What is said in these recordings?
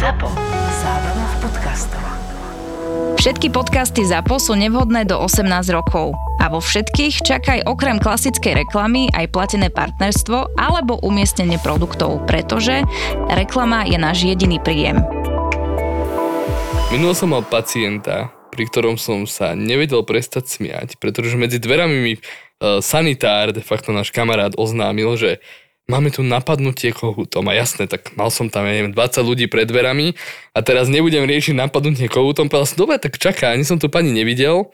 ZAPO. Zábrná v podcastov. Všetky podcasty ZAPO sú nevhodné do 18 rokov. A vo všetkých čakaj okrem klasickej reklamy aj platené partnerstvo alebo umiestnenie produktov, pretože reklama je náš jediný príjem. Minul som mal pacienta, pri ktorom som sa nevedel prestať smiať, pretože medzi dverami mi uh, sanitár, de facto náš kamarát, oznámil, že máme tu napadnutie kohútom. A jasné, tak mal som tam, ja neviem, 20 ľudí pred dverami a teraz nebudem riešiť napadnutie kohútom. Povedal som, dobre, tak čaká, ani som tu pani nevidel,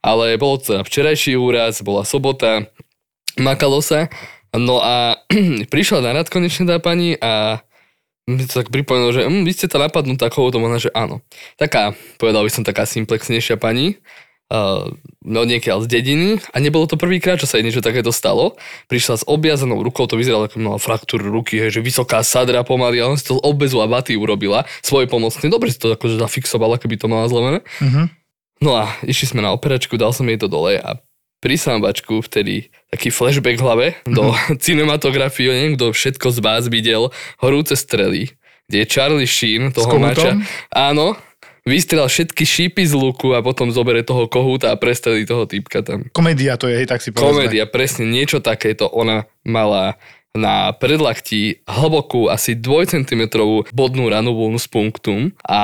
ale bolo to včerajší úraz, bola sobota, makalo sa. No a prišla na rad konečne tá pani a mi to tak pripomenulo, že hm, vy ste tá napadnutá kohútom, ona, že áno. Taká, povedal by som, taká simplexnejšia pani, no niekiaľ z dediny a nebolo to prvýkrát, čo sa jej niečo takéto stalo. Prišla s objazanou rukou, to vyzeralo ako mala fraktúru ruky, hej, že vysoká sadra pomaly a on si to obezu a vaty urobila, svoje pomocný. Dobre si to akože zafixovala, keby to mala zlomené. Mhm. No a išli sme na operačku, dal som jej to dole a pri sámbačku vtedy taký flashback v hlave do cinematografie, neviem, kto všetko z vás videl, horúce strely, kde je Charlie Sheen, toho mača. Áno, vystrel všetky šípy z luku a potom zobere toho kohúta a prestrelí toho typka tam. Komédia to je, hej, tak si povedzme. Komédia, presne niečo takéto ona mala na predlakti hlbokú asi 2 cm bodnú ranu vulnus punctum a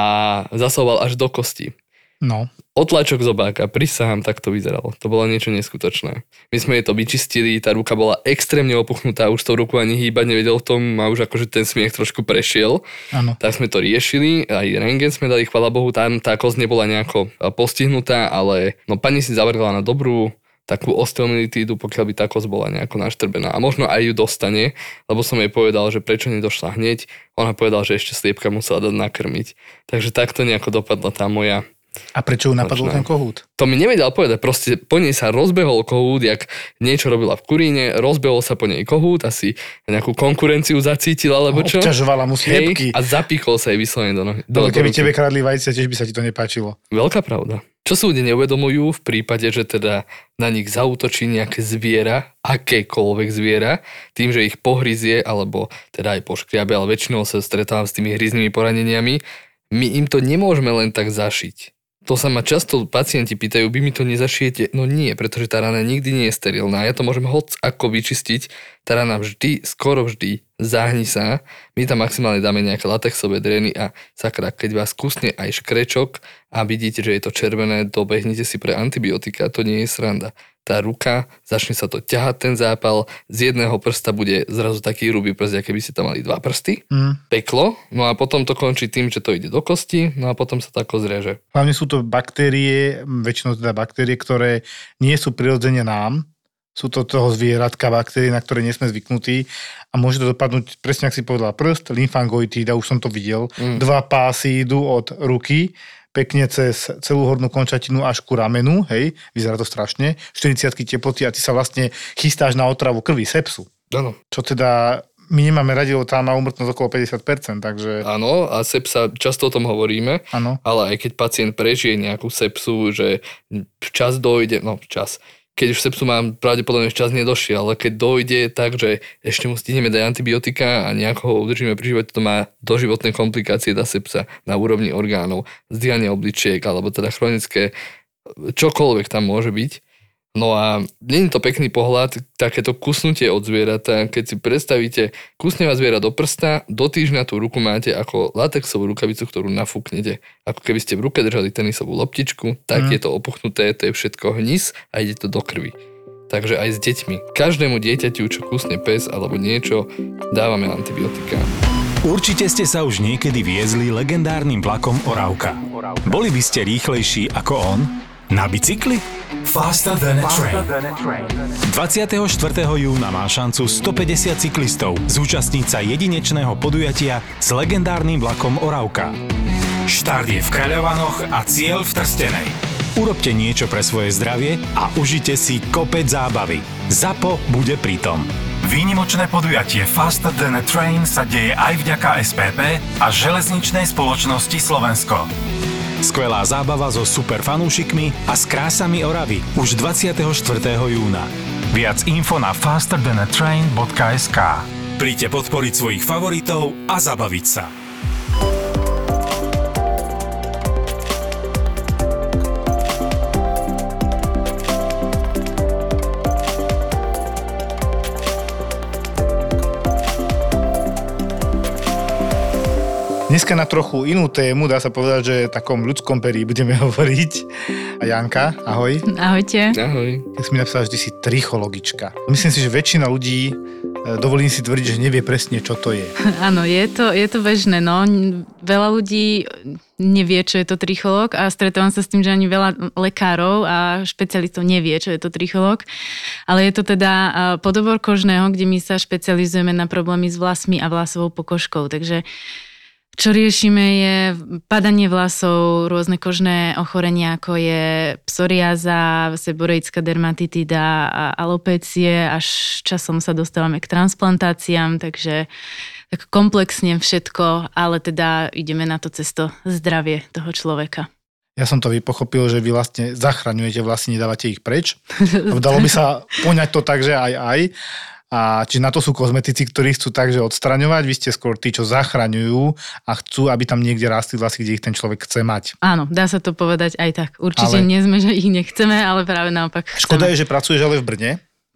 zasoval až do kosti. No. Otlačok zobáka, prisahám, tak to vyzeralo. To bolo niečo neskutočné. My sme jej to vyčistili, tá ruka bola extrémne opúchnutá, už tou ruku ani hýbať nevedel v tom a už akože ten smiech trošku prešiel. Áno. Tak sme to riešili, aj rengen sme dali, chvala Bohu, tam tá kosť nebola nejako a, postihnutá, ale no pani si zavrela na dobrú takú osteomilitídu, pokiaľ by tá kosť bola nejako naštrbená. A možno aj ju dostane, lebo som jej povedal, že prečo nedošla hneď. Ona povedala, že ešte sliepka musela dať nakrmiť. Takže takto nejako dopadla tá moja A prečo ju napadol Nočná. ten kohút? to mi nevedel povedať, proste po nej sa rozbehol kohút, jak niečo robila v kuríne, rozbehol sa po nej kohút, asi nejakú konkurenciu zacítila, alebo čo. Obťažovala mu Hej, sliepky. a zapichol sa jej vyslovene do nohy. Do, keby do tebe kradli vajcia, tiež by sa ti to nepáčilo. Veľká pravda. Čo ľudia neuvedomujú v prípade, že teda na nich zautočí nejaké zviera, akékoľvek zviera, tým, že ich pohryzie, alebo teda aj poškriabe, ale väčšinou sa stretávam s tými hryznými poraneniami, my im to nemôžeme len tak zašiť. To sa ma často pacienti pýtajú, vy mi to nezašijete? No nie, pretože tá rana nikdy nie je sterilná. Ja to môžem hoc ako vyčistiť. Tá rana vždy, skoro vždy zahni sa. My tam maximálne dáme nejaké latexové dreny a sakra, keď vás kusne aj škrečok a vidíte, že je to červené, dobehnite si pre antibiotika, to nie je sranda. Tá ruka, začne sa to ťahať ten zápal, z jedného prsta bude zrazu taký hrubý prst, aké by ste tam mali dva prsty Mm. peklo, no a potom to končí tým, že to ide do kosti, no a potom sa to ako zreže. Hlavne sú to baktérie, väčšinou teda baktérie, ktoré nie sú prirodzene nám. Sú to toho zvieratka baktérie, na ktoré nie sme zvyknutí a môže to dopadnúť, presne ak si povedala, prst, lymfangoitída, už som to videl. Mm. Dva pásy idú od ruky pekne cez celú hornú končatinu až ku ramenu, hej, vyzerá to strašne, 40 teploty a ty sa vlastne chystáš na otravu krvi, sepsu. Áno. Čo teda my nemáme radi, lebo tam má umrtnosť okolo 50%, takže Áno, a sepsa, často o tom hovoríme, áno. ale aj keď pacient prežije nejakú sepsu, že včas dojde, no včas, keď už sepsu mám, pravdepodobne včas nedošiel, ale keď dojde tak, že ešte mu stihneme dať antibiotika a nejako ho udržíme pri živote, to má doživotné komplikácie tá sepsa na úrovni orgánov, zdýhanie obličiek, alebo teda chronické, čokoľvek tam môže byť. No a nie je to pekný pohľad, takéto kusnutie od zvierata, keď si predstavíte, kusne vás zviera do prsta, do týždňa tú ruku máte ako latexovú rukavicu, ktorú nafúknete. Ako keby ste v ruke držali tenisovú loptičku, tak Mm. je to opuchnuté, to je všetko hnis a ide to do krvi. Takže aj s deťmi. Každému dieťaťu, čo kusne pes alebo niečo, dávame antibiotika. Určite ste sa už niekedy viezli legendárnym vlakom Oravka. Boli by ste rýchlejší ako on? Na bicykli? Faster than a train. 24. júna má šancu 150 cyklistov zúčastniť sa jedinečného podujatia s legendárnym vlakom Oravka. Štart je v Kaľovanoch a cieľ v Trstenej. Urobte niečo pre svoje zdravie a užite si kopec zábavy. ZAPO bude pritom. Výnimočné podujatie Faster than a Train sa deje aj vďaka SPP a železničnej spoločnosti Slovensko. Skvelá zábava so super fanúšikmi a s krásami Oravy už 24. júna. Viac info na fasterthanatrain.sk Príďte podporiť svojich favoritov a zabaviť sa. Dneska na trochu inú tému, dá sa povedať, že v takom ľudskom perí budeme hovoriť. A Janka, ahoj. Ahojte. Ahoj. Ja si mi napísala, že ty si trichologička. Myslím si, že väčšina ľudí, e, dovolím si tvrdiť, že nevie presne, čo to je. Áno, je to, je to bežné. No. Veľa ľudí nevie, čo je to tricholog a stretávam sa s tým, že ani veľa lekárov a špecialistov nevie, čo je to tricholog. Ale je to teda e, podobor kožného, kde my sa špecializujeme na problémy s vlasmi a vlasovou pokožkou. Takže čo riešime je padanie vlasov, rôzne kožné ochorenia, ako je psoriáza, seboreická dermatitida a alopécie, až časom sa dostávame k transplantáciám, takže tak komplexne všetko, ale teda ideme na to cesto zdravie toho človeka. Ja som to vypochopil, že vy vlastne zachraňujete, vlastne nedávate ich preč. Dalo by sa poňať to tak, že aj aj. A či na to sú kozmetici, ktorí chcú takže odstraňovať, vy ste skôr tí, čo zachraňujú a chcú, aby tam niekde rástli vlasy, kde ich ten človek chce mať. Áno, dá sa to povedať aj tak. Určite Ale- nie sme, že ich nechceme, ale práve naopak Škoda chceme. je, že pracuješ ale v Brne,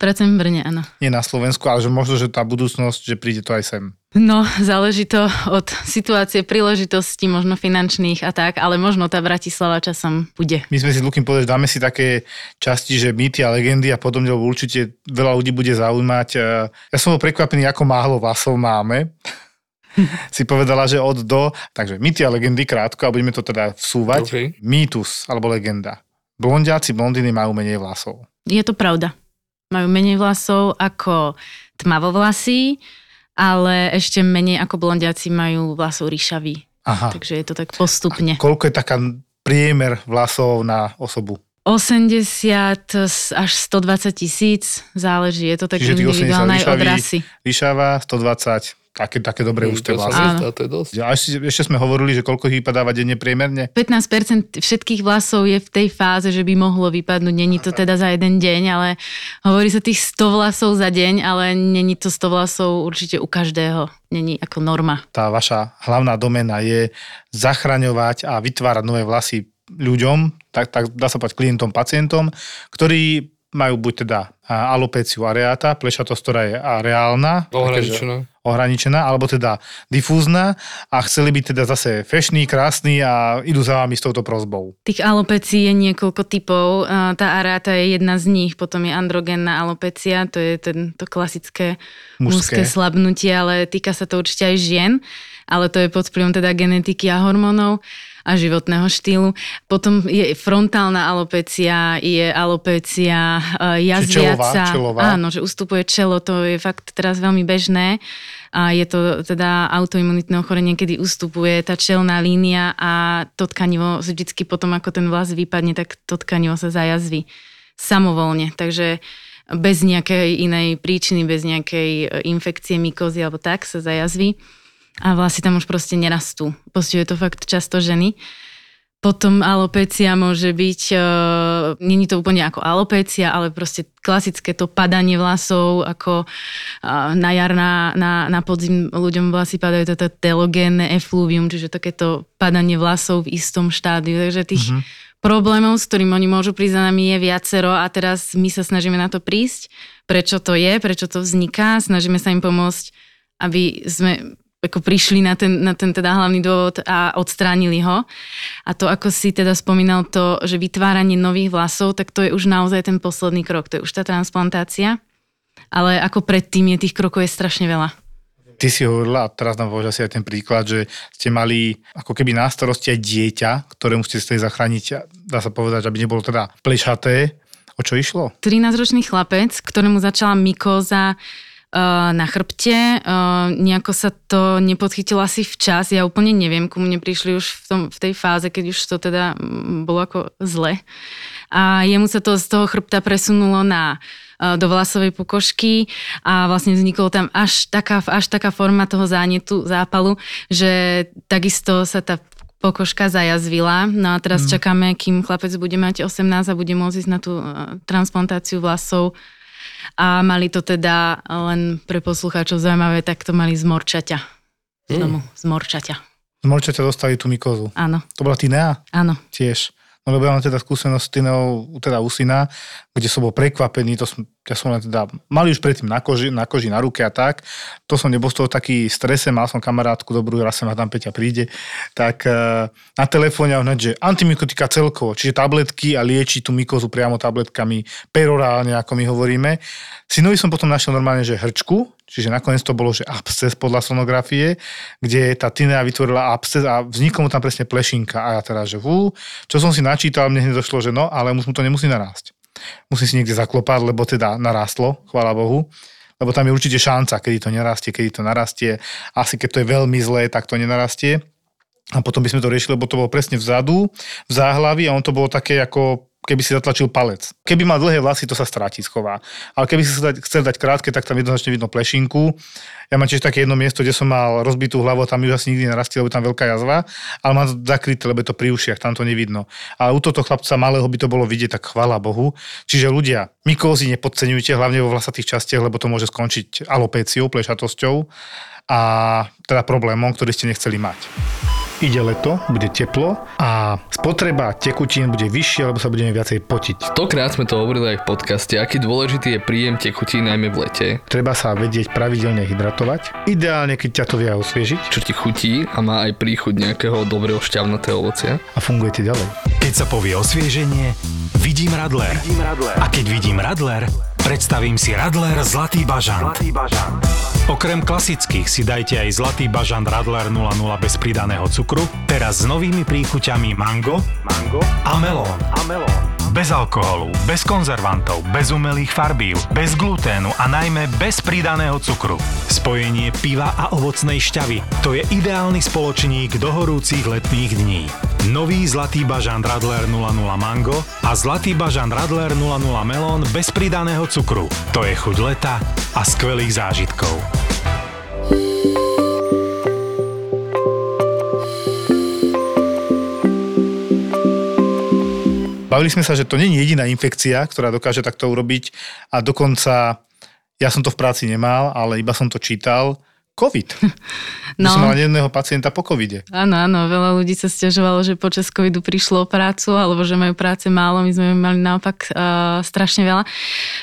Pracujem v Brne, áno. nie na Slovensku, ale že možno, že tá budúcnosť, že príde to aj sem. No, záleží to od situácie, príležitostí, možno finančných a tak, ale možno tá Bratislava časom bude. My sme si s Lukým povedali, že dáme si také časti, že mýty a legendy a podobne, lebo určite veľa ľudí bude zaujímať. E, Ja som bol prekvapený, ako málo vlasov máme. si povedala, že od do. Takže mýty a legendy krátko a budeme to teda vsúvať. Okay. Mýtus alebo legenda. Blondiaci, blondiny majú menej vlasov. Je to pravda. Majú menej vlasov ako tmavovlasí, ale ešte menej ako blondiaci majú vlasov ríšavý. Aha. Takže je to tak postupne. Koľko je taká priemer vlasov na osobu? 80 až 120 tisíc, záleží, je to tak Čiže tých 80 individuálne aj od rasy. Ríšava, 120, také, také dobré sa vlasy. To je dosť. A ešte, ešte sme hovorili, že koľko ich vypadáva denne priemerne? 15% všetkých vlasov je v tej fáze, že by mohlo vypadnúť. Není to teda za jeden deň, ale hovorí sa tých 100 vlasov za deň, ale není to 100 vlasov určite u každého. Není ako norma. Tá vaša hlavná domena je zachraňovať a vytvárať nové vlasy ľuďom, tak, tak dá sa povedať klientom, pacientom, ktorí majú buď teda a, alopéciu areata, plešatosť, ktorá je a reálna, takéže Ohraničená. ohraničená, alebo teda difúzna a chceli byť teda zase fešný, krásny a idú za vami s touto prozbou. Tých alopecií je niekoľko typov. Tá aráta je jedna z nich, potom je androgénna alopecia, to je ten, to klasické Mužské. mužské slabnutie, ale týka sa to určite aj žien, ale to je pod vplyvom teda genetiky a hormónov a životného štýlu. Potom je frontálna alopecia, je alopecia uh, jazviaca. čelová? Áno, že ustupuje čelo, to je fakt teraz veľmi bežné. A je to teda autoimunitné ochorenie, kedy ustupuje tá čelná línia a to tkanivo vždycky potom, ako ten vlas vypadne, tak to tkanivo sa zajazví samovolne. Takže bez nejakej inej príčiny, bez nejakej e, infekcie, mykozy alebo tak sa zajazví a vlasy tam už proste nerastú. Postihuje to fakt často ženy. Potom alopécia môže byť, uh, není to úplne ako alopécia, ale proste klasické to padanie vlasov, ako uh, na jar, na, na, na podzim ľuďom vlasy padajú toto telogénne efluvium, čiže takéto padanie vlasov v istom štádiu. Takže tých Mhm. problémov, s ktorým oni môžu prísť za nami je viacero a teraz my sa snažíme na to prísť, prečo to je, prečo to vzniká, snažíme sa im pomôcť, aby sme ako prišli na ten, na ten teda hlavný dôvod a odstránili ho. A to, ako si teda spomínal to, že vytváranie nových vlasov, tak to je už naozaj ten posledný krok, to je už tá transplantácia. Ale ako predtým je tých krokov je strašne veľa. Ty si hovorila, a teraz nám povedal asi aj ten príklad, že ste mali ako keby na starosti aj dieťa, ktorému ste chceli zachrániť, dá sa povedať, aby nebolo teda plešaté. O čo išlo? 13-ročný chlapec, ktorému začala mykóza na chrbte, eh, nejako sa to nepodchytilo asi včas, ja úplne neviem, ku mne prišli už v, tom, v tej fáze, keď už to teda bolo ako zle. A jemu sa to z toho chrbta presunulo na eh, do vlasovej pokožky a vlastne vzniklo tam až taká, až taká forma toho zánetu, zápalu, že takisto sa tá pokožka zajazvila. No a teraz mm. čakáme, kým chlapec bude mať 18 a bude môcť ísť na tú transplantáciu vlasov. A mali to teda len pre poslucháčov zaujímavé, tak to mali z morčaťa. Z domu, z morčaťa. Z morčaťa dostali tú mykozu. Áno, To bola Tinea? áno. Tiež. No lebo ja mám teda skúsenosť s teda u syna, kde som bol prekvapený, to som, ja som len teda, mali už predtým na koži, na koži, na ruke a tak, to som nebol z toho taký strese, mal som kamarátku dobrú, raz ma tam Peťa príde, tak uh, na telefóne hneď, že antimikotika celkovo, čiže tabletky a lieči tú mykozu priamo tabletkami, perorálne, ako my hovoríme. Synovi som potom našiel normálne, že hrčku, čiže nakoniec to bolo, že absces podľa sonografie, kde tá Tinea vytvorila absces a vznikla mu tam presne plešinka. A ja teda, že hú, čo som si načítal, mne hneď došlo, že no, ale mu to nemusí narásť. Musí si niekde zaklopať, lebo teda narástlo, chvála Bohu lebo tam je určite šanca, kedy to nerastie, kedy to narastie. Asi keď to je veľmi zlé, tak to nenarastie. A potom by sme to riešili, lebo to bolo presne vzadu, v záhlavi a on to bolo také ako keby si zatlačil palec. Keby mal dlhé vlasy, to sa stráti, schová. Ale keby si chcel dať krátke, tak tam jednoznačne vidno plešinku. Ja mám tiež také jedno miesto, kde som mal rozbitú hlavu, tam ju asi nikdy nerastie, lebo tam veľká jazva, ale mám to zakryté, lebo je to pri ušiach, tam to nevidno. Ale u tohto chlapca malého by to bolo vidieť, tak chvala Bohu. Čiže ľudia, mykózy nepodceňujte, hlavne vo vlasatých častiach, lebo to môže skončiť alopéciou, plešatosťou a teda problémom, ktorý ste nechceli mať ide leto, bude teplo a spotreba tekutín bude vyššia, lebo sa budeme viacej potiť. Stokrát sme to hovorili aj v podcaste, aký dôležitý je príjem tekutín najmä v lete. Treba sa vedieť pravidelne hydratovať. Ideálne, keď ťa to vie osviežiť. Čo ti chutí a má aj príchuť nejakého dobrého šťavnatého ovocia. A funguje ti ďalej. Keď sa povie osvieženie, vidím Radler. Vidím Radler. A keď vidím Radler, predstavím si Radler Zlatý bažant. Zlatý bažant. Okrem klasických si dajte aj Zlatý bažant Radler 00 bez pridaného cukru, teraz s novými príchuťami mango, mango a melón. A melón. Bez alkoholu, bez konzervantov, bez umelých farbív, bez gluténu a najmä bez pridaného cukru. Spojenie piva a ovocnej šťavy. To je ideálny spoločník do horúcich letných dní. Nový Zlatý bažant Radler 00 Mango a Zlatý bažant Radler 00 Melón bez pridaného cukru. To je chuť leta a skvelých zážitkov. Bavili sme sa, že to nie je jediná infekcia, ktorá dokáže takto urobiť a dokonca ja som to v práci nemal, ale iba som to čítal, COVID. No. Som mal jedného pacienta po covide. Áno, áno, veľa ľudí sa stiažovalo, že počas covidu prišlo o prácu, alebo že majú práce málo, my sme mali naopak uh, strašne veľa.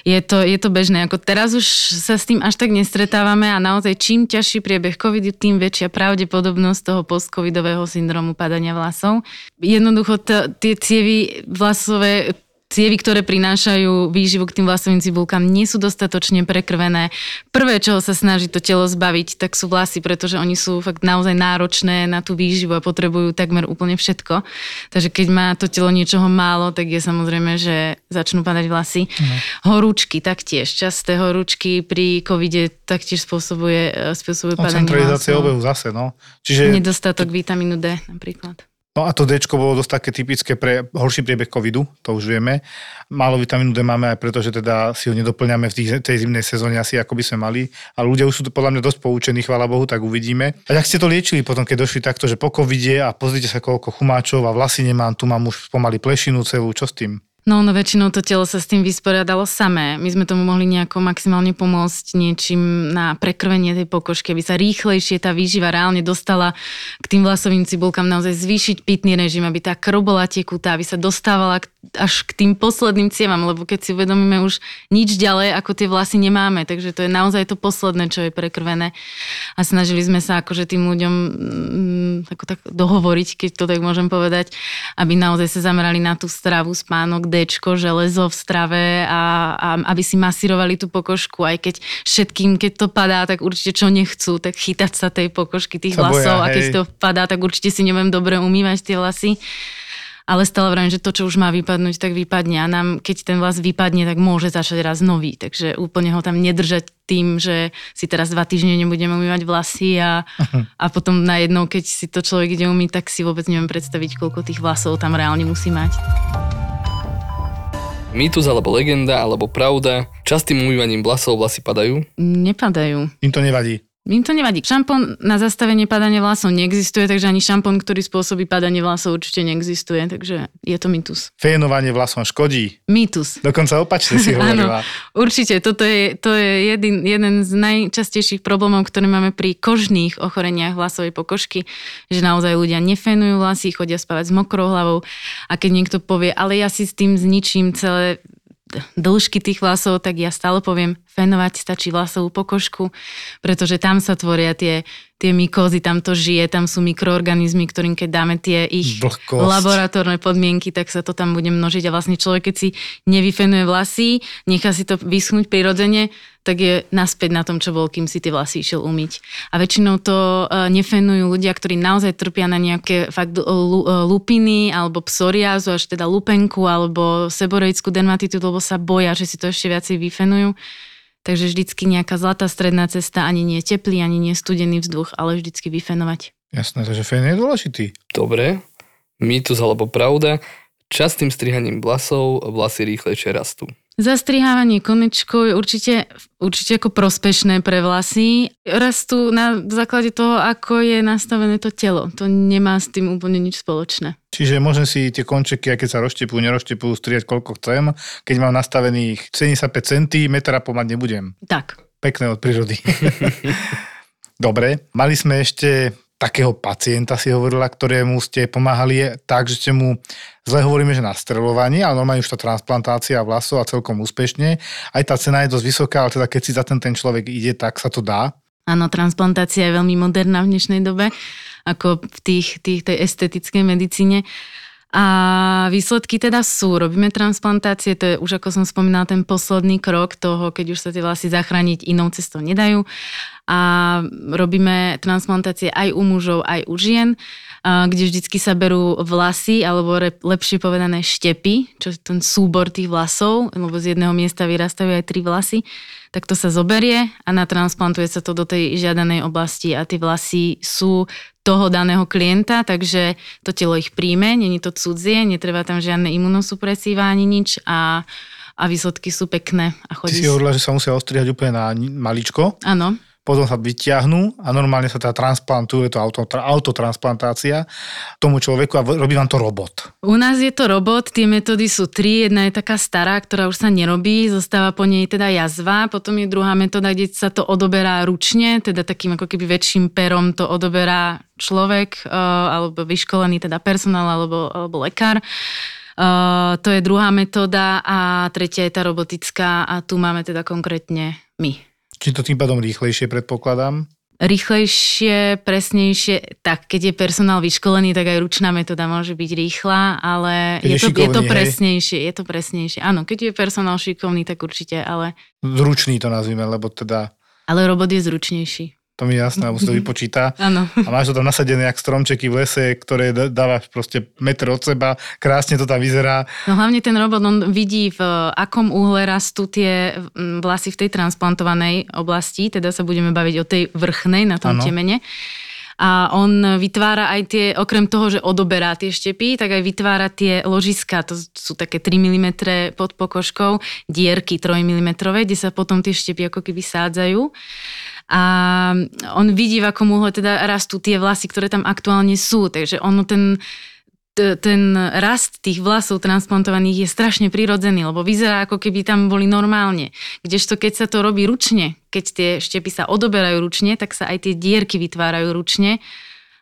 Je to, je to bežné, ako teraz už sa s tým až tak nestretávame a naozaj čím ťažší priebeh covidu, tým väčšia pravdepodobnosť toho post-covidového syndromu padania vlasov. Jednoducho t- tie cievy vlasové cievy, ktoré prinášajú výživu k tým vlasovým cibulkám, nie sú dostatočne prekrvené. Prvé, čo sa snaží to telo zbaviť, tak sú vlasy, pretože oni sú fakt naozaj náročné na tú výživu a potrebujú takmer úplne všetko. Takže keď má to telo niečoho málo, tak je samozrejme, že začnú padať vlasy. Mhm. Horúčky taktiež. Časté horúčky pri covide taktiež spôsobuje, e, spôsobuje padanie Koncentralizácia obehu zase, no. Čiže... Nedostatok vitamínu D napríklad. No a to D bolo dosť také typické pre horší priebeh covidu, to už vieme. Málo vitamínu D máme aj preto, že teda si ho nedoplňame v tej zimnej sezóne asi ako by sme mali. A ľudia už sú podľa mňa dosť poučení, chvála Bohu, tak uvidíme. A ak ste to liečili potom, keď došli takto, že po covide a pozrite sa koľko chumáčov a vlasy nemám, tu mám už pomaly plešinu celú, čo s tým? No, no väčšinou to telo sa s tým vysporiadalo samé. My sme tomu mohli nejako maximálne pomôcť niečím na prekrvenie tej pokožky, aby sa rýchlejšie tá výživa reálne dostala k tým vlasovým cibulkám, naozaj zvýšiť pitný režim, aby tá krv bola tekutá, aby sa dostávala až k tým posledným cievam, lebo keď si uvedomíme už nič ďalej, ako tie vlasy nemáme, takže to je naozaj to posledné, čo je prekrvené. A snažili sme sa akože tým ľuďom mm, ako tak dohovoriť, keď to tak môžem povedať, aby naozaj sa zamerali na tú stravu, spánok, D, železo v strave a, a aby si masírovali tú pokožku, aj keď všetkým, keď to padá, tak určite čo nechcú, tak chytať sa tej pokožky, tých sa vlasov. Boja, a keď to padá, tak určite si neviem dobre umývať tie vlasy. Ale stále vravím, že to, čo už má vypadnúť, tak vypadne. A nám, keď ten vlas vypadne, tak môže začať raz nový, takže úplne ho tam nedržať tým, že si teraz dva týždne nebudeme umývať vlasy a, a potom najednou, keď si to človek ide umýť, tak si vôbec neviem predstaviť, koľko tých vlasov tam reálne musí mať. Mýtus alebo legenda alebo pravda, častým umývaním vlasov vlasy padajú? Nepadajú. Im to nevadí. Im to nevadí. Šampón na zastavenie padania vlasov neexistuje, takže ani šampón, ktorý spôsobí padanie vlasov, určite neexistuje, takže je to mýtus. Fénovanie vlasom škodí. Mýtus. Dokonca opačne si hovorila. Určite, toto je, to je jeden, jeden z najčastejších problémov, ktoré máme pri kožných ochoreniach vlasovej pokožky, že naozaj ľudia nefénujú vlasy, chodia spávať s mokrou hlavou a keď niekto povie, ale ja si s tým zničím celé dĺžky tých vlasov, tak ja stále poviem, fenovať stačí vlasovú pokožku, pretože tam sa tvoria tie, tie mykózy, tam to žije, tam sú mikroorganizmy, ktorým keď dáme tie ich Vlhkosť. laboratórne podmienky, tak sa to tam bude množiť a vlastne človek, keď si nevyfenuje vlasy, nechá si to vyschnúť prirodzene, tak je naspäť na tom, čo bol, kým si tie vlasy išiel umyť. A väčšinou to e, nefenujú ľudia, ktorí naozaj trpia na nejaké fakt e, lu- lupiny alebo psoriázu, až teda lupenku alebo seborejskú dermatitu, lebo sa boja, že si to ešte viacej vyfenujú. Takže vždycky nejaká zlatá stredná cesta, ani nie teplý, ani nie studený vzduch, ale vždycky vyfenovať. Jasné, takže fén je dôležitý. Dobre, mýtus alebo pravda, častým strihaním vlasov vlasy rýchlejšie rastú. Zastrihávanie konečkov je určite, určite ako prospešné pre vlasy. Rastú na základe toho, ako je nastavené to telo. To nemá s tým úplne nič spoločné. Čiže môžem si tie končeky, aj keď sa rozštepujú, nerozštepujú, strieť koľko chcem. Keď mám nastavených 75 cm pomať nebudem. Tak. Pekné od prírody. Dobre, mali sme ešte takého pacienta, si hovorila, ktorému ste pomáhali tak, že ste mu, zle hovoríme, že na strelovanie, ale normálne už tá transplantácia vlasov a celkom úspešne. Aj tá cena je dosť vysoká, ale teda keď si za ten, ten človek ide, tak sa to dá. Áno, transplantácia je veľmi moderná v dnešnej dobe, ako v tých, tých, tej estetickej medicíne. A výsledky teda sú, robíme transplantácie, to je už ako som spomínala ten posledný krok toho, keď už sa tie vlasy zachrániť inou cestou nedajú. A robíme transplantácie aj u mužov, aj u žien, kde vždycky sa berú vlasy, alebo re, lepšie povedané štepy, čo je ten súbor tých vlasov, lebo z jedného miesta vyrastajú aj tri vlasy, tak to sa zoberie a natransplantuje sa to do tej žiadanej oblasti a tie vlasy sú toho daného klienta, takže to telo ich príjme, není to cudzie, netreba tam žiadne imunosupresíva ani nič a, a výsledky sú pekné. A Ty chodí... si hovorila, že sa musia ostrihať úplne na maličko, Áno, potom sa vyťahnú a normálne sa teda transplantujú, je to auto, tra- autotransplantácia tomu človeku a robí vám to robot. U nás je to robot, tie metódy sú tri. Jedna je taká stará, ktorá už sa nerobí, zostáva po nej teda jazva. Potom je druhá metóda, kde sa to odoberá ručne, teda takým ako keby väčším perom to odoberá človek, eh, alebo vyškolený teda personál, alebo, alebo lekár. Uh, to je druhá metóda a tretia je tá robotická a tu máme teda konkrétne my. Či to tým pádom rýchlejšie predpokladám? Rýchlejšie, presnejšie, tak keď je personál vyškolený, tak aj ručná metóda môže byť rýchla, ale je, je to, je to šikovný, hej? presnejšie, je to presnejšie. Áno, keď je personál šikovný, tak určite, ale, Zručný to nazvime, lebo teda ale robot je zručnejší. To mi je jasné, lebo si to vypočíta. Áno. A máš to tam nasadené jak stromčeky v lese, ktoré dávaš proste meter od seba, krásne to tam vyzerá. No hlavne ten robot, on vidí v akom uhle rastú tie vlasy v tej transplantovanej oblasti, teda sa budeme baviť o tej vrchnej na tom Áno. temene. A on vytvára aj tie, okrem toho, že odoberá tie štepy, tak aj vytvára tie ložiska, to sú také 3 mm pod pokožkou, dierky 3 mm, kde sa potom tie štepy ako keby sádzajú. A on vidí, v akom uhle teda rastú tie vlasy, ktoré tam aktuálne sú. Takže ono ten, ten rast tých vlasov transplantovaných je strašne prirodzený, lebo vyzerá ako keby tam boli normálne. Kdežto keď sa to robí ručne, keď tie štepy sa odoberajú ručne, tak sa aj tie dierky vytvárajú ručne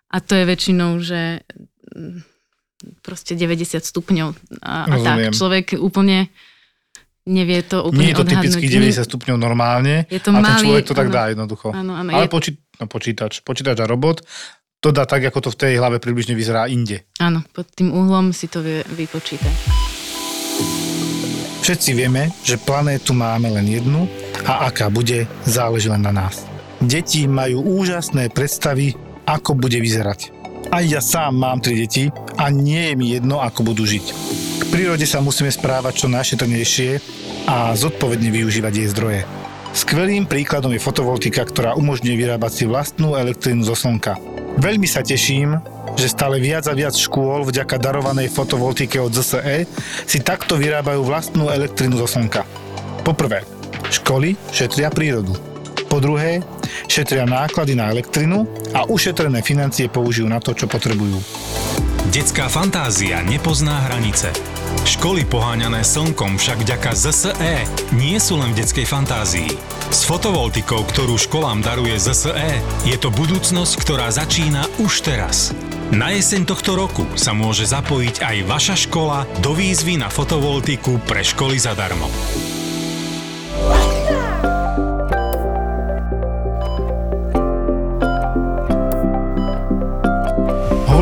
a to je väčšinou, že mm, proste 90 stupňov a, a Rozumiem. tak. Človek úplne nevie to úplne Nie je to odhadnúť. typicky 90 stupňov normálne Je to a ten malý, človek to tak áno. dá jednoducho. Áno, áno. Ale je, počí, no, počítač, počítač a robot to dá tak, ako to v tej hlave približne vyzerá inde. áno, pod tým uhlom si to vie vypočítať. Všetci vieme, že planétu máme len jednu a aká bude, záleží len na nás. Deti majú úžasné predstavy, ako bude vyzerať. Aj ja sám mám tri deti a nie je mi jedno, ako budú žiť. K prírode sa musíme správať čo najšetrnejšie a zodpovedne využívať jej zdroje. Skvelým príkladom je fotovoltika, ktorá umožňuje vyrábať si vlastnú elektrínu zo slnka. Veľmi sa teším, že stále viac a viac škôl vďaka darovanej fotovoltike od ZSE si takto vyrábajú vlastnú elektrínu zo slnka. Poprvé, školy šetria prírodu. Po druhé, šetria náklady na elektrinu a ušetrené financie použijú na to, čo potrebujú. Detská fantázia nepozná hranice. Školy poháňané slnkom však vďaka ZSE nie sú len v detskej fantázii. S fotovoltikou, ktorú školám daruje ZSE, je to budúcnosť, ktorá začína už teraz. Na jeseň tohto roku sa môže zapojiť aj vaša škola do výzvy na fotovoltiku pre školy zadarmo.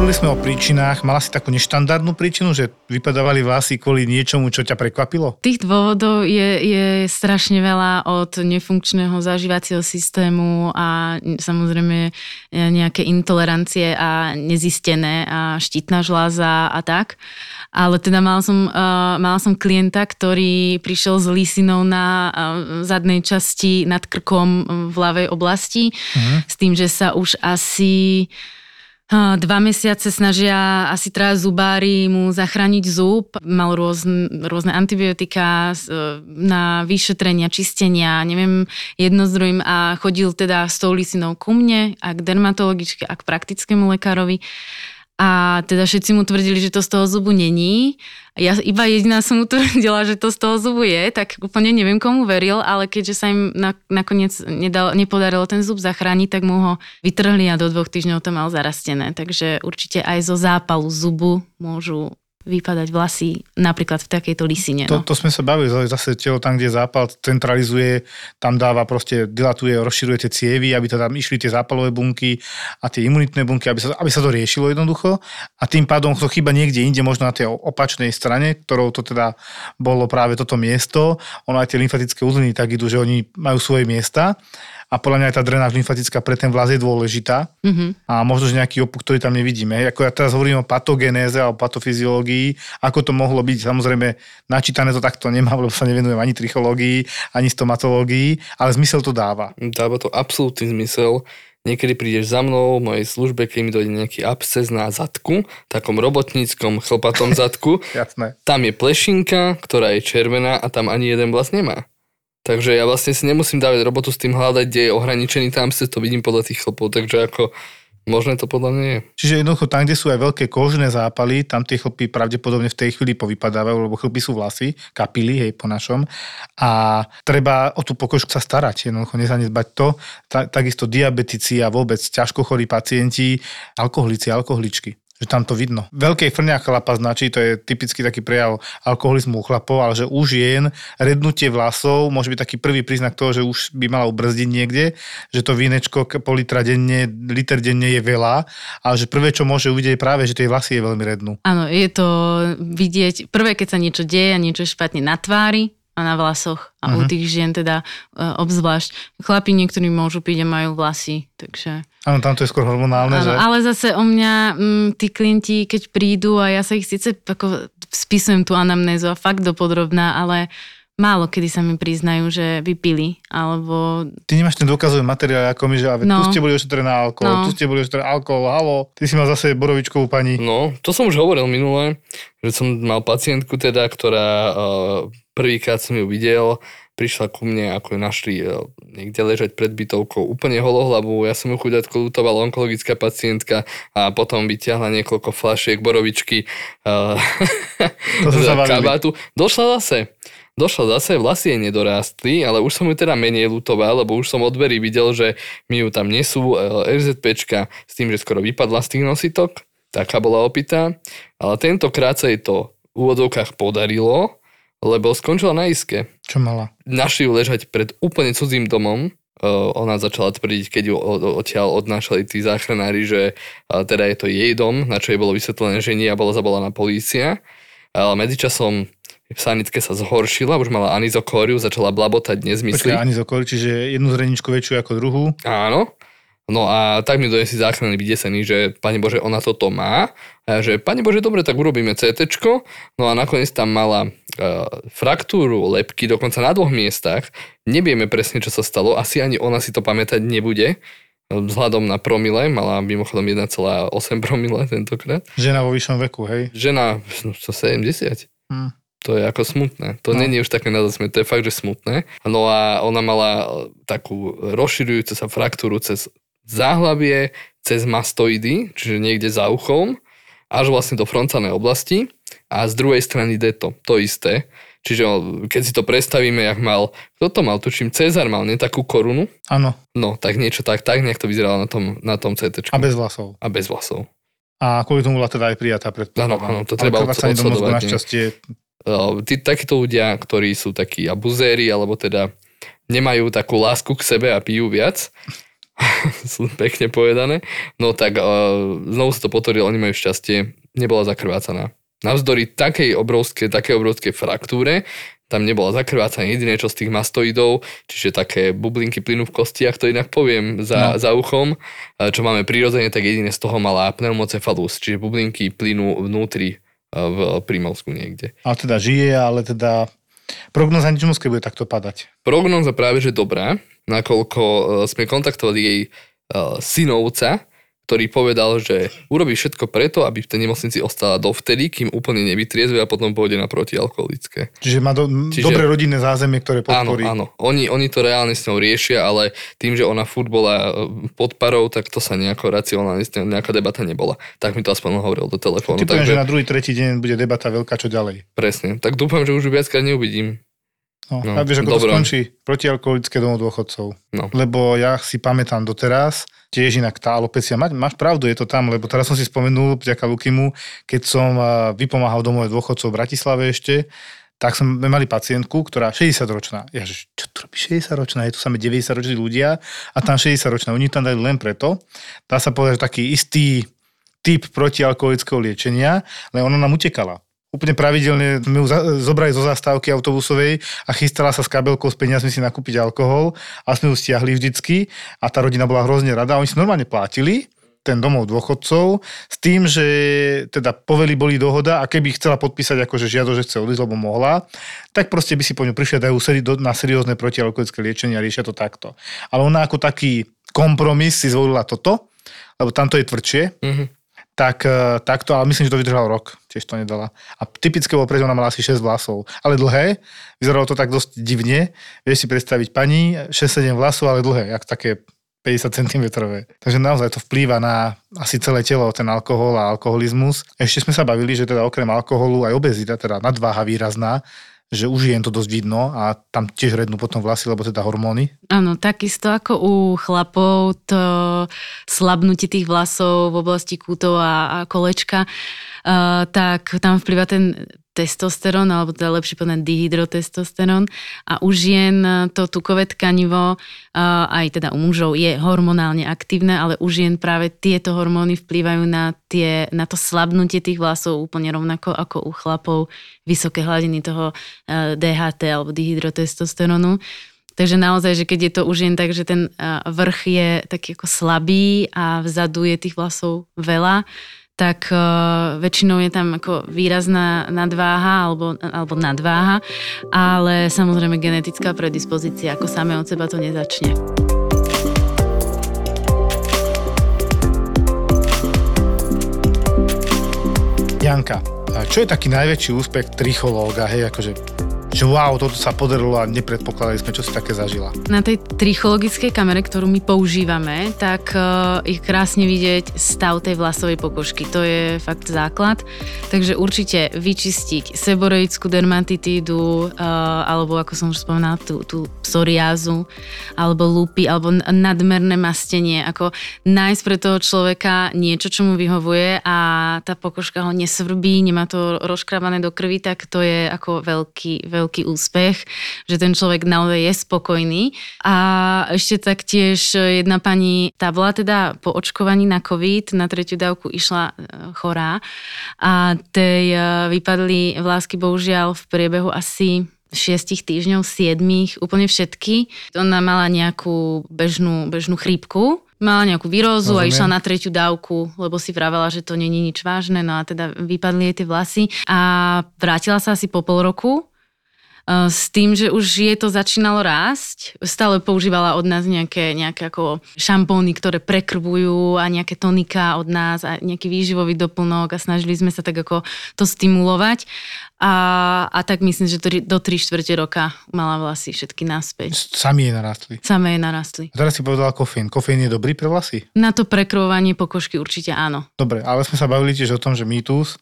Hovorili sme o príčinách, mala si takú neštandardnú príčinu, že vypadávali vlasy kvôli niečomu, čo ťa prekvapilo? Tých dôvodov je, je strašne veľa od nefunkčného zažívacieho systému a samozrejme nejaké intolerancie a nezistené a štítna žláza a tak. Ale teda mala som, uh, mala som klienta, ktorý prišiel s lísinou na uh, zadnej časti nad krkom v ľavej oblasti uh-huh. s tým, že sa už asi Dva mesiace snažia asi traja zubári mu zachrániť zub. Mal rôzne, rôzne antibiotika na vyšetrenia, čistenia, neviem, jedno s druhým a chodil teda s tou lisinou ku mne a k dermatologičke a k praktickému lekárovi. A teda všetci mu tvrdili, že to z toho zubu není. Ja iba jediná som mu tvrdila, že to z toho zubu je, tak úplne neviem, komu veril, ale keďže sa im na, nakoniec nedal, nepodarilo ten zub zachrániť, tak mu ho vytrhli a do dvoch týždňov to mal zarastené. Takže určite aj zo zápalu zubu môžu vypadať vlasy napríklad v takejto lisine. No. To, to sme sa bavili, zase telo tam, kde zápal centralizuje, tam dáva proste, dilatuje, rozširuje tie cievy, aby to tam išli tie zápalové bunky a tie imunitné bunky, aby sa, aby sa to riešilo jednoducho a tým pádom to chyba niekde inde, možno na tej opačnej strane, ktorou to teda bolo práve toto miesto. Ono aj tie lymfatické uzliny tak idú, že oni majú svoje miesta a podľa mňa aj tá drenáž lymfatická pre ten vlas je dôležitá mm-hmm. a možno, že nejaký opuch, ktorý tam nevidíme. Ako ja teraz hovorím o patogenéze a o patofyziológii, ako to mohlo byť, samozrejme načítané to takto nemám, lebo sa nevenujem ani trichológii, ani stomatológii, ale zmysel to dáva. Dáva to absolútny zmysel. Niekedy prídeš za mnou v mojej službe, keď mi dojde nejaký absces na zadku, takom robotníckom chlpatom zadku. Jasné. Tam je plešinka, ktorá je červená a tam ani jeden vlas nemá. Takže ja vlastne si nemusím dávať robotu s tým hľadať, kde je ohraničený tam, si to vidím podľa tých chlpov, takže ako Možné to podľa mňa je. Čiže jednoducho tam, kde sú aj veľké kožné zápaly, tam tie chlpy pravdepodobne v tej chvíli povypadávajú, lebo chlpy sú vlasy, kapily, hej, po našom. A treba o tú pokožku sa starať, jednoducho nezanedbať to. Ta, takisto diabetici a vôbec ťažko chorí pacienti, alkoholici, alkoholičky že tam to vidno. Veľkej frňa chlapa značí, to je typický taký prejav alkoholizmu u chlapov, ale že už jen rednutie vlasov môže byť taký prvý príznak toho, že už by mala ubrzdiť niekde, že to vínečko po litra denne, liter denne je veľa, ale že prvé, čo môže uvidieť je práve, že tie vlasy je veľmi rednú. Áno, je to vidieť, prvé, keď sa niečo deje a niečo špatne na tvári, a na vlasoch a uh-huh. u mhm. tých žien teda uh, obzvlášť. Chlapi niektorí môžu piť a majú vlasy, takže... Áno, tam to je skôr hormonálne, áno, že? Ale zase o mňa m, tí klienti, keď prídu a ja sa ich síce ako spisujem tú anamnézu a fakt dopodrobná, ale málo kedy sa mi priznajú, že vypili, alebo... Ty nemáš ten dôkazový materiál ako my, že no. tu ste boli ošetrené na alkohol, no. tu ste boli ošetrené alkohol, halo, ty si mal zase borovičkovú pani. No, to som už hovoril minule, že som mal pacientku teda, ktorá uh, prvýkrát som ju videl, prišla ku mne, ako ju našli e, niekde ležať pred bytovkou, úplne holohlavu, ja som ju chudátko lutoval, onkologická pacientka a potom vyťahla niekoľko flašiek borovičky uh, z kabátu. Došla zase. Došla zase, vlasy jej nedorástli, ale už som ju teda menej lutoval, lebo už som od dverí videl, že mi ju tam nesú e, RZPčka s tým, že skoro vypadla z tých nositok. Taká bola opitá. Ale tentokrát sa jej to v úvodovkách podarilo lebo skončila na iske. Čo mala? Našli ju ležať pred úplne cudzím domom. Uh, ona začala tvrdiť, keď ju odtiaľ odnášali tí záchranári, že uh, teda je to jej dom, na čo jej bolo vysvetlené, že nie a bola zabolaná polícia. Ale medzičasom v sanitke sa zhoršila, už mala anizokóriu, začala blabotať nezmysly. Počkaj, anizokóriu, čiže jednu zreničku väčšiu ako druhú? Áno. No a tak mi donesli záchranný vydesený, že Pane Bože, ona toto má. A že Pane Bože, dobre, tak urobíme CT. No a nakoniec tam mala uh, fraktúru lepky, dokonca na dvoch miestach. Nevieme presne, čo sa stalo. Asi ani ona si to pamätať nebude. Vzhľadom na promile, mala mimochodom 1,8 promile tentokrát. Žena vo vyššom veku, hej? Žena, no, 70. Hmm. To je ako smutné. To No. není už také na zasmiech, to je fakt, že smutné. No a ona mala takú rozširujúcu sa fraktúru cez záhlavie, cez mastoidy, čiže niekde za uchom, až vlastne do frontálnej oblasti a z druhej strany deto, to isté. Čiže keď si to predstavíme, jak mal, kto to mal, tuším, Cezar mal, nie takú korunu? Áno, No, tak niečo tak, tak nejak to vyzeralo na tom, na tom CT. a bez vlasov. a bez vlasov. A kvôli tomu bola teda aj prijatá predpokladám. Áno, áno, to treba krvácanie do mozgu odsledovať, nie? našťastie tí, takíto ľudia, ktorí sú takí abuzéri, alebo teda nemajú takú lásku k sebe a pijú viac, sú pekne povedané, no tak uh, znovu sa to potvrdilo, oni majú šťastie, nebola zakrvácaná. Navzdory takej obrovskej, takej obrovskej fraktúre, tam nebola zakrvácaná jediné čo z tých mastoidov, čiže také bublinky plynu v kostiach, to inak poviem za, No. za uchom, uh, čo máme prirodzene, tak jediné z toho mala pneumocefalus, čiže bublinky plynu vnútri v prímavsku niekde. Ale teda žije, ale teda prognoza nič moc, bude takto padať. Prognoza práve, že dobrá, nakoľko e, sme kontaktovali jej e, synovca, ktorý povedal, že urobí všetko preto, aby v tej nemocnici ostala dovtedy, kým úplne nevytriezve a potom pôjde na protialkoholické. Čiže má do, Čiže- dobré rodinné zázemie, ktoré Áno, podporí. áno. Oni, oni to reálne s ňou riešia, ale tým, že ona furt bola e, pod parou, tak to sa nejako racionálne, nejaká debata nebola. Tak mi to aspoň hovoril do telefónu. Typujem, Takže že na druhý, tretí deň bude debata veľká, čo ďalej. presne. Tak dúfam, že už viackrát neuvidím. No, No, no, a vieš, ako dobro. to skončí protialkoholické domov dôchodcov. No. Lebo ja si pamätám doteraz, tiež inak tá alopecia, mať, máš pravdu, je to tam, lebo teraz som si spomenul, vďaka Lukimu, keď som a, vypomáhal domove dôchodcov v Bratislave ešte, tak sme mali pacientku, ktorá 60 ročná. Ja že, čo tu robí 60 ročná? Je tu same 90 roční ľudia a tam 60 ročná. Oni tam dali len preto. Dá sa povedať, že taký istý typ protialkoholického liečenia, len ona nám utekala. Úplne pravidelne sme ju zobrali zo zastávky autobusovej a chystala sa s kabelkou s peniazmi si nakúpiť alkohol a sme ju stiahli vždycky a tá rodina bola hrozne rada. Oni si normálne platili ten domov dôchodcov s tým, že teda poveli boli dohoda a keby chcela podpísať akože žiado, že chce odísť, lebo mohla, tak proste by si po ňu prišli a dajú na seriózne protialkoholické liečenie a riešia to takto. Ale ona ako taký kompromis si zvolila toto, lebo tamto je tvrdšie, Mhm. Tak eh, takto, ale myslím, že to vydržalo rok, tiež to nedala. A typické bolo, preto ona mala asi 6 vlasov, ale dlhé, vyzeralo to tak dosť divne, vieš si predstaviť pani, 6-7 vlasov, ale dlhé, jak také 50 cm. Takže naozaj to vplýva na asi celé telo, ten alkohol a alkoholizmus. Ešte sme sa bavili, že teda okrem alkoholu aj obezita, teda nadváha výrazná, že už je to dosť vidno a tam tiež rednú potom vlasy, lebo teda hormóny. Áno, takisto ako u chlapov to slabnutie tých vlasov v oblasti kútov a, a kolečka, uh, tak tam vplyvá ten testosterón, alebo teda lepšie povedať dihydrotestosterón a u žien eh, to tukové tkanivo, uh, aj teda u mužov je hormonálne aktívne, ale u žien práve tieto hormóny vplývajú na, tie, na to slabnutie tých vlasov úplne rovnako ako u chlapov vysoké hladiny toho uh, DHT alebo dihydrotestosterónu. Takže naozaj, že keď je to už jen tak, že ten vrch je taký ako slabý a vzadu je tých vlasov veľa, tak uh, väčšinou je tam ako výrazná nadváha alebo, alebo nadváha, ale samozrejme genetická predispozícia ako samé od seba to nezačne. Janka, čo je taký najväčší úspech trichológa, hej, akože že wow, toto sa podarilo a nepredpokladali sme, čo si také zažila. Na tej trichologickej kamere, ktorú my používame, tak uh, je krásne vidieť stav tej vlasovej pokožky. To je fakt základ. Takže určite vyčistiť seboreickú dermatitídu, uh, alebo ako som už spomínala, tú, tú psoriázu, alebo lúpy, alebo nadmerné mastenie. Ako nájsť pre toho človeka niečo, čo mu vyhovuje a tá pokožka ho nesvrbí, nemá to rozkrabané do krvi, tak to je ako veľký, veľký úspech, že ten človek naozaj je spokojný. A ešte taktiež jedna pani, tá bola teda po očkovaní na COVID, na tretiu dávku išla e, chorá a tej e, vypadli vlásky bohužiaľ v priebehu asi šiestich týždňov, siedmých, úplne všetky. Ona mala nejakú bežnú, bežnú chrípku, mala nejakú výrozu a išla na tretiu dávku, lebo si vravela, že to není nič vážne, no a teda vypadli jej tie vlasy a vrátila sa asi po pol roku s tým, že už je to začínalo rásť, stále používala od nás nejaké, nejaké ako šampóny, ktoré prekrvujú a nejaké tonika od nás a nejaký výživový doplnok a snažili sme sa tak ako to stimulovať. A, a tak myslím, že to, do 3 čtvrte roka mala vlasy všetky naspäť. Sami jej narastli. Samé jej narastli. A teraz si povedala kofeín. Kofeín je dobrý pre vlasy? Na to prekrvovanie pokožky určite áno. Dobre, ale sme sa bavili tiež o tom, že mýtus,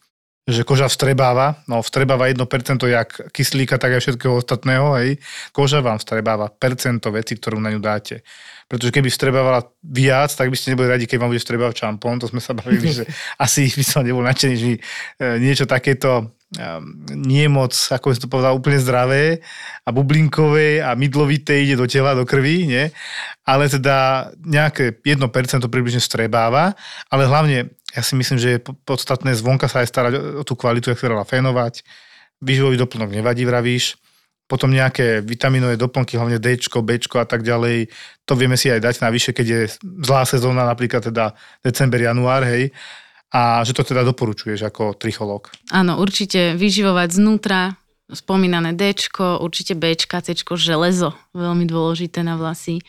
že koža vstrebáva, no vstrebáva 1% jak kyslíka, tak aj všetkého ostatného, hej. Koža vám vstrebáva percento veci, ktorú na ňu dáte. Pretože keby vstrebávala viac, tak by ste neboli radi, keď vám bude vstrebávať šampón, to sme sa bavili, že asi by som nebol nadšený, že e, niečo takéto nie moc, ako som to povedal, úplne zdravé a bublinkové a mydlovité ide do tela, do krvi, nie? ale teda nejaké 1% približne strebáva, ale hlavne ja si myslím, že je podstatné zvonka sa aj starať o tú kvalitu, jak sa fénovať, výživový doplnok nevadí, vravíš, potom nejaké vitaminové doplnky, hlavne D, B a tak ďalej, to vieme si aj dať navyše, keď je zlá sezóna, napríklad teda december, január, hej, a že to teda doporučuješ ako tricholog. Áno, určite vyživovať znútra, spomínané D, určite B, C, železo, veľmi dôležité na vlasy.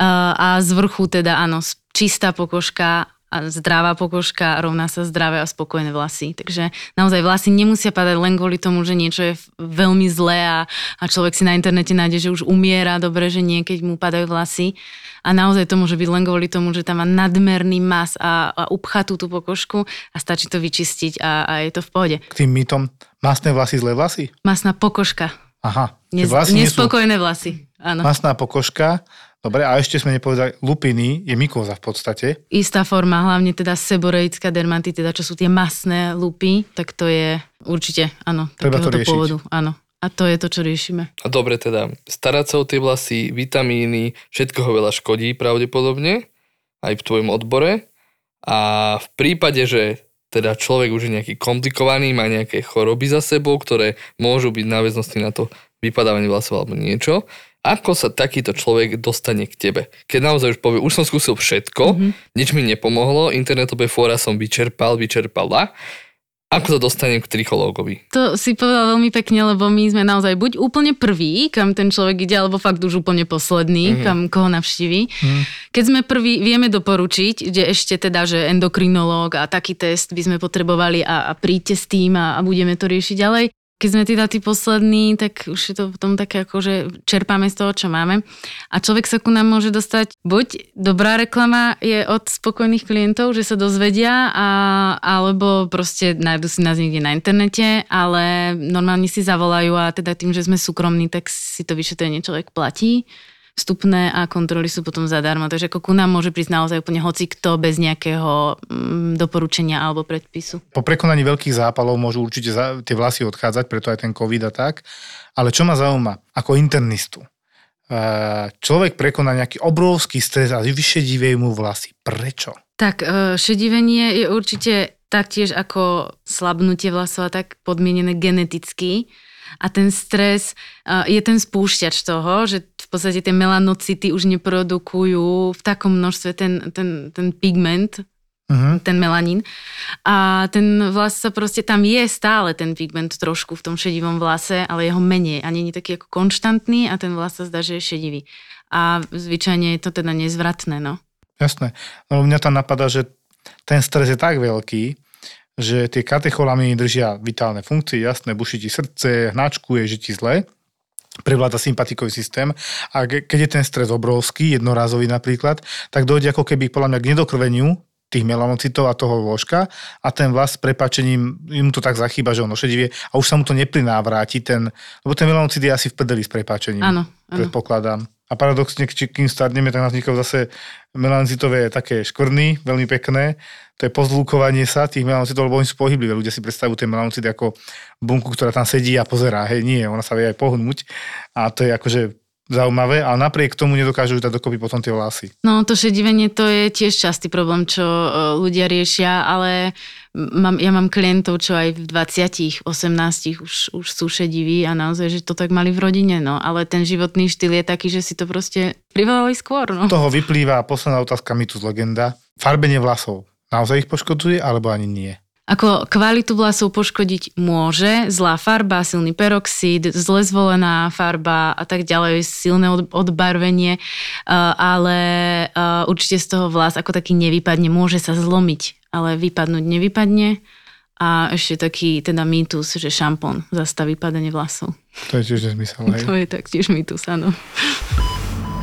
A z vrchu teda áno, čistá pokožka a zdravá pokožka rovná sa zdravé a spokojné vlasy. Takže naozaj vlasy nemusia padať len kvôli tomu, že niečo je veľmi zlé a, a človek si na internete nájde, že už umiera, dobre, že nie, keď mu padajú vlasy. A naozaj to môže byť len kvôli tomu, že tam má nadmerný mas a, a upchatú tú pokožku a stačí to vyčistiť a, a je to v pohode. K tým mytom, masné vlasy, zlé vlasy? Masná pokožka. Aha. Nez, vlasy nespokojné sú... vlasy. Áno. Masná pokožka Dobre, a ešte sme nepovedali, lupiny je mykóza v podstate. Istá forma, hlavne teda seboreická dermatitida, čo sú tie masné lupy, tak to je určite, áno, Treba to riešiť. pôvodu. Áno. A to je to, čo riešime. A dobre teda, starať sa o tie vlasy, vitamíny, všetko ho veľa škodí pravdepodobne, aj v tvojom odbore. A v prípade, že teda človek už je nejaký komplikovaný, má nejaké choroby za sebou, ktoré môžu byť náväznosti na to vypadávanie vlasov alebo niečo, ako sa takýto človek dostane k tebe? Keď naozaj už povie, už som skúsil všetko, mm-hmm. nič mi nepomohlo, internetové fóra som vyčerpal, vyčerpala, ako sa dostanem k trichológovi? To si povedal veľmi pekne, lebo my sme naozaj buď úplne prvý, kam ten človek ide, alebo fakt už úplne posledný, mm-hmm. kam koho navštíví. Mm. Keď sme prvý, vieme doporučiť, kde ešte teda, že endokrinológ a taký test by sme potrebovali a, a príďte s tým a, a budeme to riešiť ďalej keď sme teda tí poslední, tak už je to potom také ako, že čerpáme z toho, čo máme. A človek sa ku nám môže dostať, buď dobrá reklama je od spokojných klientov, že sa dozvedia, a, alebo proste nájdu si nás niekde na internete, ale normálne si zavolajú a teda tým, že sme súkromní, tak si to vyšetrenie človek platí vstupné a kontroly sú potom zadarmo. Takže ako ku nám môže prísť naozaj úplne hoci kto bez nejakého mm, doporučenia alebo predpisu. Po prekonaní veľkých zápalov môžu určite za, tie vlasy odchádzať, preto aj ten COVID a tak. Ale čo ma zaujíma, ako internistu, e, človek prekoná nejaký obrovský stres a vyšedivej mu vlasy. Prečo? Tak e, šedivenie je určite taktiež ako slabnutie vlasov a tak podmienené geneticky a ten stres uh, je ten spúšťač toho, že podstate tie melanocity už neprodukujú v takom množstve ten, ten, ten pigment, uh-huh. ten melanín. A ten vlas sa proste, tam je stále ten pigment trošku v tom šedivom vlase, ale jeho menej a není taký ako konštantný a ten vlas sa zdá, že je šedivý. A zvyčajne je to teda nezvratné, no. Jasné. No mňa tam napadá, že ten stres je tak veľký, že tie katecholaminy držia vitálne funkcie, jasné, buší ti srdce, hnačkuje, že ti zle, prevláda sympatikový systém a keď je ten stres obrovský, jednorázový napríklad, tak dojde ako keby podľa mňa k nedokrveniu tých melanocitov a toho ložka a ten vlas s prepačením, mu to tak zachýba, že ono šedivie a už sa mu to neprinávráti, ten, lebo ten melanocit je asi v prdeli s prepačením. Áno, áno. Predpokladám. A paradoxne, kým starneme, tak nás vznikajú zase melanocitové také škvrny, veľmi pekné. To je pozlúkovanie sa tých melanocitov, lebo oni sú pohyblivé. Ľudia si predstavujú tie melanocity ako bunku, ktorá tam sedí a pozerá. Hej, nie, ona sa vie aj pohnúť. A to je akože zaujímavé, ale napriek tomu nedokážu dať dokopy potom tie vlasy. No to šedivenie to je tiež častý problém, čo e, ľudia riešia, ale mám, ja mám klientov, čo aj v 20 18 už, už sú šediví a naozaj, že to tak mali v rodine, no. Ale ten životný štýl je taký, že si to proste privolali skôr, no. Toho vyplýva posledná otázka, mi tu z legenda. Farbenie vlasov. Naozaj ich poškodzuje, alebo ani nie? Ako kvalitu vlasov poškodiť môže, zlá farba, silný peroxid, zle zvolená farba a tak ďalej, silné od- odbarvenie, uh, ale uh, určite z toho vlas ako taký nevypadne, môže sa zlomiť, ale vypadnúť nevypadne. A ešte taký teda mýtus, že šampón zastaví padanie vlasov. To je tiež nezmysel. To je taktiež mýtus, áno.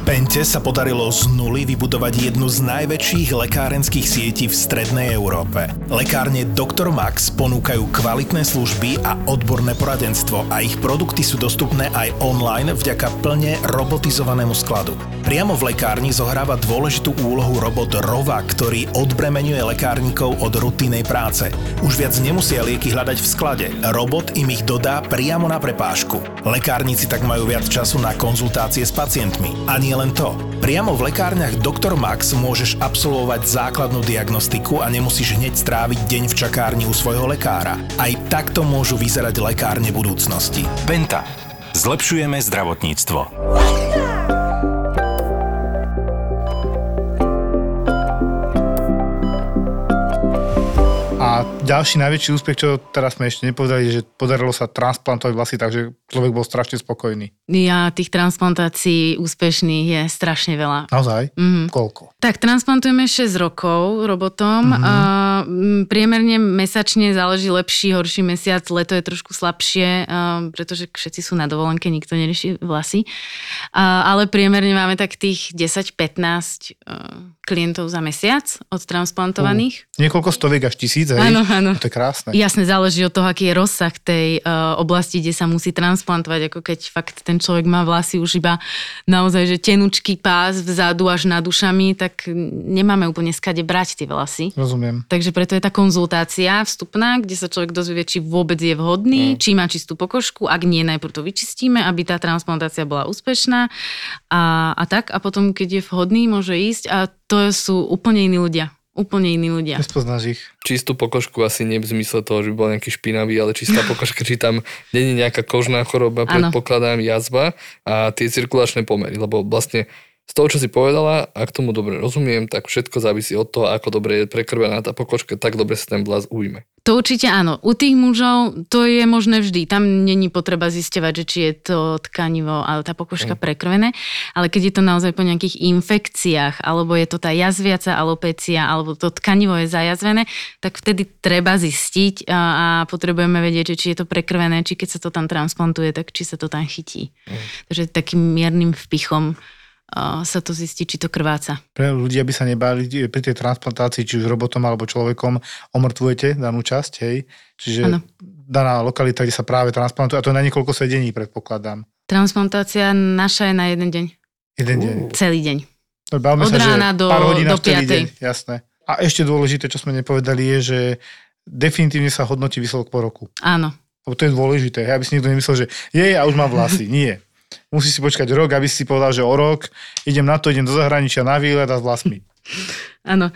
Pente sa podarilo z nuly vybudovať jednu z najväčších lekárenských sietí v strednej Európe. Lekárne Dr. Max ponúkajú kvalitné služby a odborné poradenstvo a ich produkty sú dostupné aj online vďaka plne robotizovanému skladu. Priamo v lekárni zohráva dôležitú úlohu robot Rova, ktorý odbremenuje lekárnikov od rutinnej práce. Už viac nemusia lieky hľadať v sklade. Robot im ich dodá priamo na prepážku. Lekárnici tak majú viac času na konzultácie s pacientmi. A nie len to. Priamo v lekárniach Dr. Max môžeš absolvovať základnú diagnostiku a nemusíš hneď stráviť deň v čakárni u svojho lekára. Aj takto môžu vyzerať lekárne budúcnosti. Penta. Zlepšujeme zdravotníctvo. Ďalší najväčší úspech, čo teraz sme ešte nepovedali, je, že podarilo sa transplantovať vlasy, takže človek bol strašne spokojný. Ja tých transplantácií úspešných je strašne veľa. Naozaj? Mhm. Koľko? Tak transplantujeme 6 rokov robotom. Mhm. Mm-hmm. M, priemerne mesačne záleží lepší, horší mesiac, leto je trošku slabšie, a, pretože všetci sú na dovolenke, nikto nerieši vlasy. A, ale priemerne máme tak tých 10-15 a, klientov za mesiac od transplantovaných. Niekoľko stoviek až tisíc, hej? Áno, áno. To je krásne. Jasne, záleží od toho, aký je rozsah tej uh, oblasti, kde sa musí transplantovať, ako keď fakt ten človek má vlasy už iba naozaj, že tenučký pás vzadu až nad ušami, tak nemáme úplne skade brať tie vlasy. Rozumiem. Takže preto je tá konzultácia vstupná, kde sa človek dozvie, či vôbec je vhodný, mm. či má čistú pokožku, ak nie, najprv to vyčistíme, aby tá transplantácia bola úspešná a, a tak. A potom, keď je vhodný, môže ísť a to sú úplne iní ľudia. Úplne iní ľudia. Nespoznáš ich. Čistú pokožku asi nie v zmysle toho, že by bol nejaký špinavý, ale čistá pokožka, či tam není nejaká kožná choroba, Áno. predpokladám, jazva a tie cirkulačné pomery, lebo vlastne z toho, čo si povedala, ak tomu dobre rozumiem, tak všetko závisí od toho, ako dobre je prekrvená tá pokožka, tak dobre sa ten vlas ujme. To určite áno. U tých mužov to je možné vždy. Tam není potreba zisťovať, že či je to tkanivo, ale tá pokožka mm. prekrvené. Ale keď je to naozaj po nejakých infekciách, alebo je to tá jazviaca alopécia, alebo to tkanivo je zajazvené, tak vtedy treba zistiť a, a potrebujeme vedieť, že či je to prekrvené, či keď sa to tam transplantuje, tak či sa to tam chytí. Mm. Takže takým miernym vpichom sa to zistí, či to krváca. Pre ľudia by sa nebáli pri tej transplantácii, či už robotom alebo človekom, omrtvujete danú časť, hej? Čiže Áno. daná lokalita, kde sa práve transplantuje, a to je na niekoľko sedení, predpokladám. Transplantácia naša je na jeden deň. Jeden deň. Celý deň. No, Od sa, rána do- pár hodín do piatej. deň, jasné. A ešte dôležité, čo sme nepovedali, je, že definitívne sa hodnotí výsledok po roku. Áno. Lebo to je dôležité, hej, aby si niekto nemyslel, že je, a už mám vlasy. Nie. Musí si počkať rok, aby si povedal, že o rok idem na to, idem do zahraničia na výlet a s vlasmi. Áno,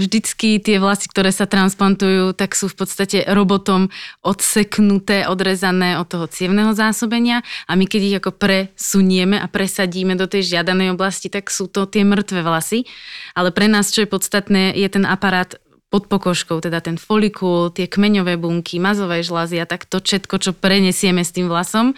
vždycky tie vlasy, ktoré sa transplantujú, tak sú v podstate robotom odseknuté, odrezané od toho cievného zásobenia a my keď ich ako presunieme a presadíme do tej žiadanej oblasti, tak sú to tie mŕtve vlasy. Ale pre nás, čo je podstatné, je ten aparát pod pokožkou, teda ten folikul, tie kmeňové bunky, mazové žlázy a tak to všetko, čo prenesieme s tým vlasom.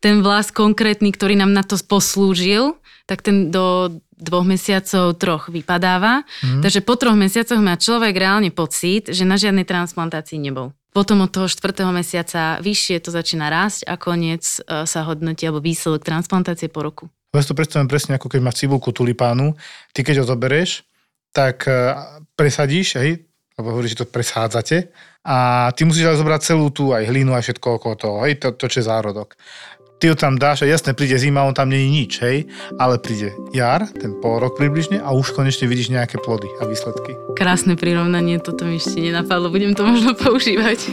Ten vlas konkrétny, ktorý nám na to poslúžil, tak ten do dvoch mesiacov, troch vypadáva. Mm. Takže po troch mesiacoch má človek reálne pocit, že na žiadnej transplantácii nebol. Potom od toho štvrtého mesiaca vyššie to začína rásť a koniec e, sa hodnotí alebo výsledok transplantácie po roku. Ja si to predstavím presne ako keď máš cibulku tulipánu, ty keď ho zoberieš, tak e, presadíš, hej, lebo hovoríš, že to presádzate a ty musíš ale zobrať celú tú aj hlinu a všetko okolo toho, hej, to, to čo je zárodok. Ty ho tam dáš a jasne príde zima, on tam není nič, hej, ale príde jar, ten pol rok približne a už konečne vidíš nejaké plody a výsledky. Krásne prirovnanie, toto mi ešte nenapadlo, budem to možno používať.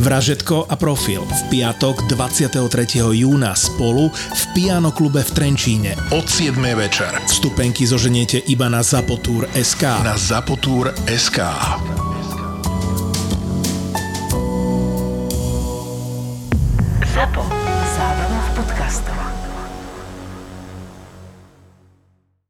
Vražetko a profil v piatok 23. júna spolu v Piano klube v Trenčíne. Od 7. večer. Vstupenky zoženiete iba na zapotur.sk. Na zapotur.sk. Zapo. Zábrná v podcastovách.